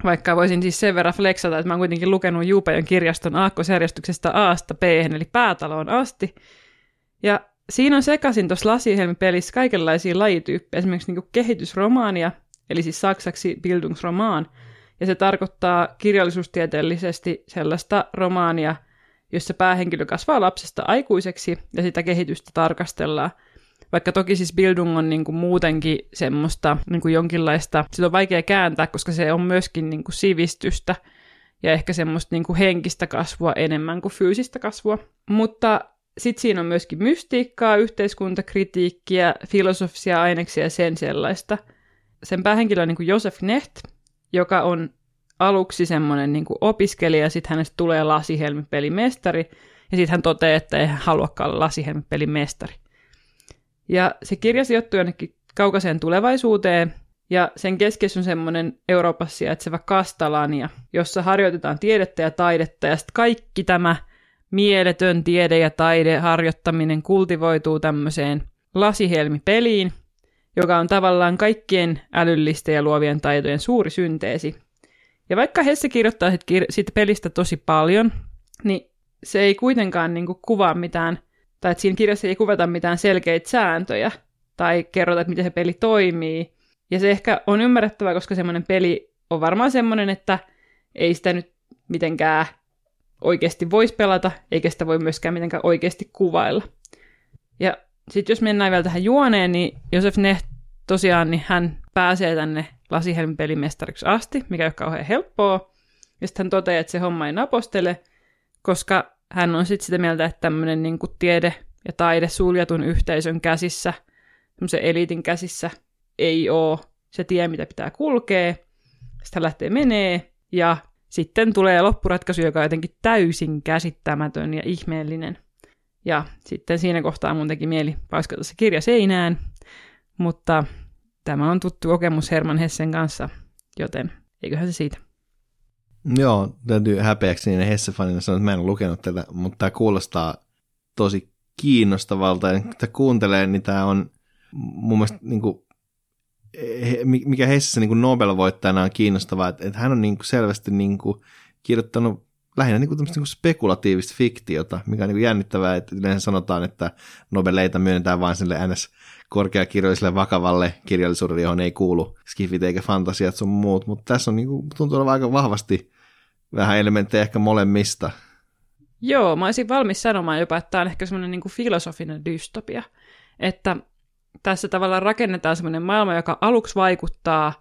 vaikka voisin siis sen verran flexata, että mä oon kuitenkin lukenut Juupajon kirjaston aakkosjärjestyksestä Aasta B, eli päätaloon asti. Ja siinä on sekaisin tuossa Lasihelmi-pelissä kaikenlaisia lajityyppejä, esimerkiksi niin kehitysromaania, eli siis saksaksi Bildungsroman, ja se tarkoittaa kirjallisuustieteellisesti sellaista romaania, jossa päähenkilö kasvaa lapsesta aikuiseksi ja sitä kehitystä tarkastellaan. Vaikka toki siis Bildung on niin kuin muutenkin semmoista niin kuin jonkinlaista, sitä on vaikea kääntää, koska se on myöskin niin kuin sivistystä ja ehkä semmoista niin kuin henkistä kasvua enemmän kuin fyysistä kasvua. Mutta sitten siinä on myöskin mystiikkaa, yhteiskuntakritiikkiä, filosofisia aineksia ja sen sellaista. Sen päähenkilö on niin kuin Josef Necht, joka on aluksi semmoinen niin opiskelija, sitten hänestä tulee lasihelmipelimestari, ja sitten hän toteaa, että ei hän haluakaan olla lasihelmipelimestari. Ja se kirja sijoittuu jonnekin kaukaiseen tulevaisuuteen, ja sen keskiössä on semmoinen Euroopassa sijaitseva Kastalania, jossa harjoitetaan tiedettä ja taidetta, ja sitten kaikki tämä mieletön tiede ja taide harjoittaminen kultivoituu tämmöiseen lasihelmipeliin, joka on tavallaan kaikkien älyllisten ja luovien taitojen suuri synteesi. Ja vaikka Hesse kirjoittaa sit pelistä tosi paljon, niin se ei kuitenkaan niinku kuvaa mitään tai että siinä kirjassa ei kuvata mitään selkeitä sääntöjä, tai kerrota, että miten se peli toimii. Ja se ehkä on ymmärrettävää, koska semmoinen peli on varmaan semmoinen, että ei sitä nyt mitenkään oikeasti voisi pelata, eikä sitä voi myöskään mitenkään oikeasti kuvailla. Ja sitten jos mennään vielä tähän juoneen, niin Josef Neht tosiaan, niin hän pääsee tänne lasihelmipelimestariksi asti, mikä ei ole kauhean helppoa. Ja sitten hän toteaa, että se homma ei napostele, koska hän on sitten sitä mieltä, että tämmöinen niin tiede ja taide suljetun yhteisön käsissä, semmoisen eliitin käsissä, ei ole se tie, mitä pitää kulkea. Hän lähtee menee, ja sitten tulee loppuratkaisu, joka on jotenkin täysin käsittämätön ja ihmeellinen. Ja sitten siinä kohtaa mun teki mieli paiskata se kirja seinään, mutta tämä on tuttu kokemus Herman Hessen kanssa, joten eiköhän se siitä. Joo, täytyy häpeäksi niin Hesse-fanina sanoa, että mä en ole lukenut tätä, mutta tämä kuulostaa tosi kiinnostavalta. Ja kun kuuntelee, niin tämä on mun mielestä niin kuin, mikä Hessessä niin Nobel-voittajana on kiinnostavaa, että, että hän on niin kuin selvästi niin kuin kirjoittanut lähinnä niin kuin niin spekulatiivista fiktiota, mikä on niin kuin jännittävää, että yleensä sanotaan, että Nobeleita myönnetään vain sille ns korkeakirjalliselle vakavalle kirjallisuudelle, johon ei kuulu skifit eikä fantasiat sun muut, mutta tässä on niin kuin, tuntuu olevan aika vahvasti vähän elementtejä ehkä molemmista. Joo, mä olisin valmis sanomaan jopa, että tämä on ehkä semmoinen niin filosofinen dystopia, että tässä tavallaan rakennetaan semmoinen maailma, joka aluksi vaikuttaa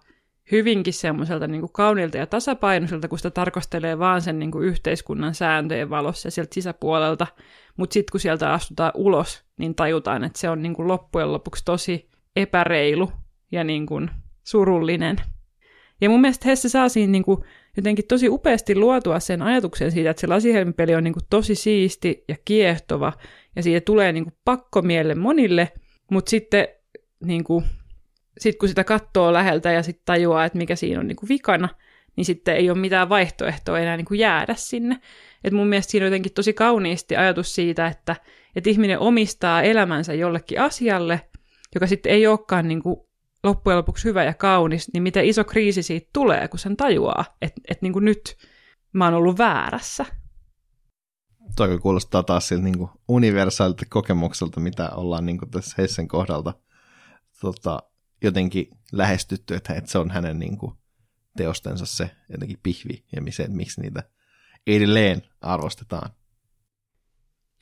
hyvinkin semmoiselta niin kuin kauniilta ja tasapainoiselta, kun sitä tarkastelee vaan sen niin kuin yhteiskunnan sääntöjen valossa sieltä sisäpuolelta, mutta sitten kun sieltä astutaan ulos, niin tajutaan, että se on niin kuin loppujen lopuksi tosi epäreilu ja niin kuin surullinen. Ja mun mielestä Hesse saa siinä niin kuin jotenkin tosi upeasti luotua sen ajatuksen siitä, että se lasihelmipeli on niin kuin tosi siisti ja kiehtova, ja siitä tulee niin kuin pakkomielle monille, mutta sitten niin kuin, sit kun sitä katsoo läheltä ja sitten tajuaa, että mikä siinä on niin kuin vikana, niin sitten ei ole mitään vaihtoehtoa enää niin kuin jäädä sinne. Et mun mielestä siinä on jotenkin tosi kauniisti ajatus siitä, että, että ihminen omistaa elämänsä jollekin asialle, joka sitten ei olekaan niin kuin loppujen lopuksi hyvä ja kaunis, niin miten iso kriisi siitä tulee, kun sen tajuaa, että, että niin nyt mä oon ollut väärässä. Toi kuulostaa taas siltä niin universaalilta kokemukselta, mitä ollaan niin tässä Hessen kohdalta tota, jotenkin lähestytty, että, että se on hänen niin kuin, teostensa se jotenkin pihvi ja miksi niitä edelleen arvostetaan.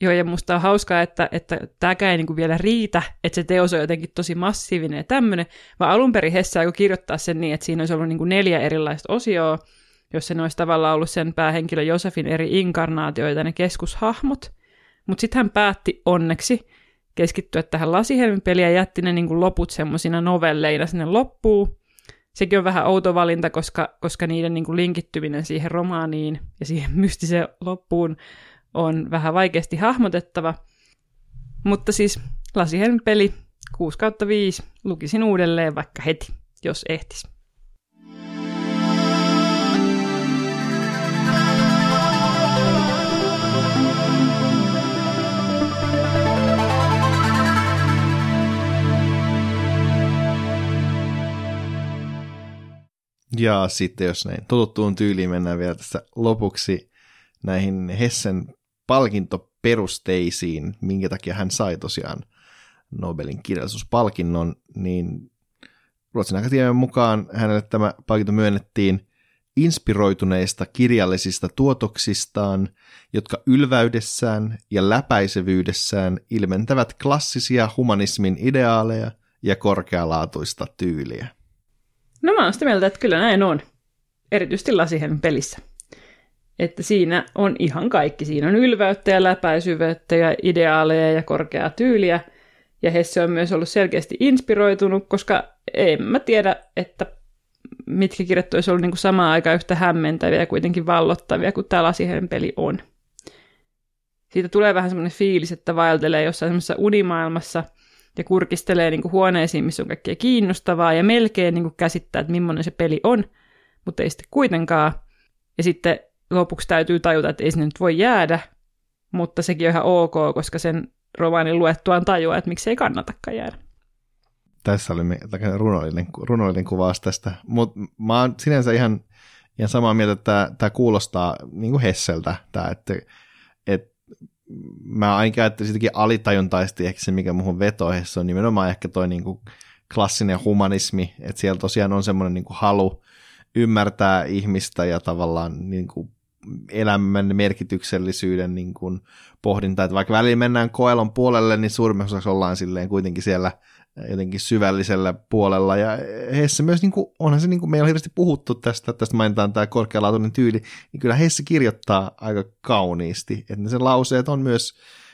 Joo, ja musta on hauskaa, että, että tämäkään ei niin kuin vielä riitä, että se teos on jotenkin tosi massiivinen ja tämmöinen, vaan alun perin Hesse aikoi kirjoittaa sen niin, että siinä olisi ollut niin kuin neljä erilaista osioa, jossa ne olisi tavallaan ollut sen päähenkilö Josefin eri inkarnaatioita, ne keskushahmot. Mutta sitten hän päätti onneksi keskittyä tähän lasihelmipeliin ja jätti ne niin kuin loput semmoisina novelleina sinne loppuun. Sekin on vähän outo valinta, koska, koska niiden niin kuin linkittyminen siihen romaaniin ja siihen mystiseen loppuun on vähän vaikeasti hahmotettava. Mutta siis lasihelmipeli 6 kautta 5 lukisin uudelleen vaikka heti, jos ehtis. Ja sitten jos näin totuttuun tyyliin mennään vielä tässä lopuksi näihin Hessen palkintoperusteisiin, minkä takia hän sai tosiaan Nobelin kirjallisuuspalkinnon, niin Ruotsin Akatemian mukaan hänelle tämä palkinto myönnettiin inspiroituneista kirjallisista tuotoksistaan, jotka ylväydessään ja läpäisevyydessään ilmentävät klassisia humanismin ideaaleja ja korkealaatuista tyyliä. No mä oon sitä mieltä, että kyllä näin on. Erityisesti Lasihen pelissä. Että siinä on ihan kaikki. Siinä on ylväyttä ja läpäisyvyyttä ja ideaaleja ja korkeaa tyyliä. Ja Hesse on myös ollut selkeästi inspiroitunut, koska en mä tiedä, että mitkä kirjat olisi ollut niin kuin samaan aikaan yhtä hämmentäviä ja kuitenkin vallottavia kuin tämä Lasihen peli on. Siitä tulee vähän semmoinen fiilis, että vaeltelee jossain semmoisessa unimaailmassa ja kurkistelee niin kuin huoneisiin, missä on kaikkea kiinnostavaa ja melkein niin kuin käsittää, että millainen se peli on, mutta ei sitten kuitenkaan. Ja sitten lopuksi täytyy tajuta, että ei sinne nyt voi jäädä, mutta sekin on ihan ok, koska sen romaanin luettuaan tajuaa, että miksi ei kannatakaan jäädä. Tässä oli runollinen, runollinen kuvaus tästä, mutta mä oon sinänsä ihan, ihan samaa mieltä, että tämä kuulostaa niin kuin Hesseltä, tää, että, että mä ainakin ajattelin sitäkin alitajuntaisesti ehkä se, mikä muuhun vetoo Hesse on nimenomaan ehkä toi niin kuin klassinen humanismi, että siellä tosiaan on semmoinen niin halu ymmärtää ihmistä ja tavallaan niin kuin elämän merkityksellisyyden niin kuin pohdinta, että vaikka välillä mennään koelon puolelle, niin suurimmassa osassa ollaan silleen kuitenkin siellä jotenkin syvällisellä puolella, ja Hesse myös, niin kuin, onhan se, niin kuin meillä on hirveästi puhuttu tästä, tästä mainitaan tämä korkealaatuinen tyyli, niin kyllä Hesse kirjoittaa aika kauniisti, että ne sen lauseet on myös,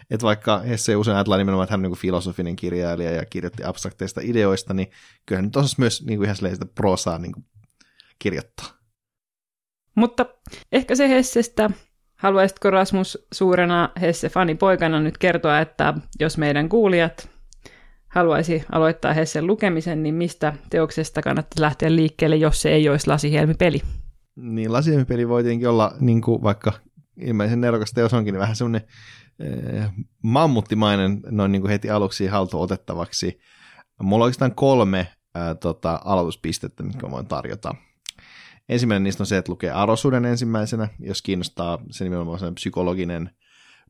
että vaikka Hesse usein ajatellaan nimenomaan, että hän on niin kuin filosofinen kirjailija ja kirjoitti abstrakteista ideoista, niin kyllä hän osasi myös niin kuin ihan sitä prosaa niin kuin kirjoittaa. Mutta ehkä se Hessestä. Haluaisitko Rasmus suurena Hesse-fanipoikana nyt kertoa, että jos meidän kuulijat haluaisi aloittaa Hessen lukemisen, niin mistä teoksesta kannattaa lähteä liikkeelle, jos se ei olisi lasihelmipeli? Niin lasihjelmipeli voi tietenkin olla, niin kuin vaikka ilmeisen nerokas teos onkin, niin vähän semmoinen äh, mammuttimainen noin niin kuin heti aluksi haltuun otettavaksi. Mulla on oikeastaan kolme äh, tota, aloituspistettä, mitkä voin tarjota. Ensimmäinen niistä on se, että lukee Arosuuden ensimmäisenä, jos kiinnostaa se nimenomaan sen psykologinen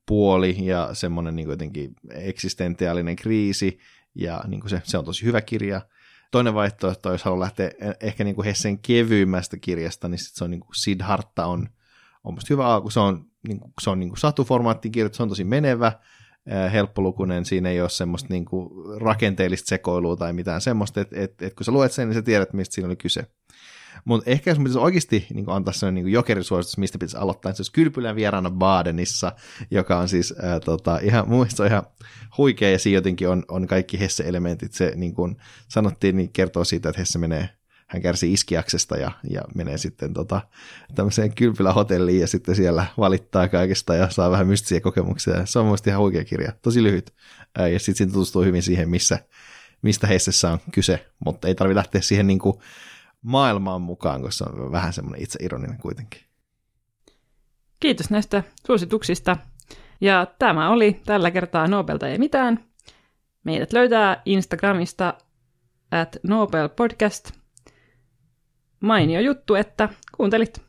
puoli ja semmoinen niin jotenkin eksistentiaalinen kriisi, ja niin kuin se, se on tosi hyvä kirja. Toinen vaihtoehto, jos haluaa lähteä ehkä niin kuin Hessen kevyimmästä kirjasta, niin sit se on niin kuin Siddhartha on, on musta hyvä alku. Se on, niin kuin, se on niin kuin satuformaattin kirja, se on tosi menevä, helppolukuinen, siinä ei ole semmoista niin kuin rakenteellista sekoilua tai mitään semmoista, että et, et kun sä luet sen, niin sä tiedät, mistä siinä oli kyse. Mutta ehkä jos pitäisi oikeasti niin antaa sellainen niin jokerisuositus, mistä pitäisi aloittaa, niin se olisi Kylpylän vieraana Badenissa, joka on siis ää, tota, ihan, mun on ihan huikea, ja siinä jotenkin on, on kaikki Hesse-elementit. Se niin kuin sanottiin, niin kertoo siitä, että Hesse menee hän kärsii iskiaksesta ja, ja menee sitten tota, tämmöiseen kylpylähotelliin ja sitten siellä valittaa kaikesta ja saa vähän mystisiä kokemuksia. Se on mun ihan huikea kirja, tosi lyhyt. Ja sitten siinä tutustuu hyvin siihen, missä, mistä Hessessä on kyse, mutta ei tarvitse lähteä siihen niin kuin maailmaan mukaan, koska se on vähän semmoinen itse ironinen kuitenkin. Kiitos näistä suosituksista. Ja tämä oli tällä kertaa Nobelta ei mitään. Meidät löytää Instagramista at Nobel Podcast. Mainio juttu, että kuuntelit.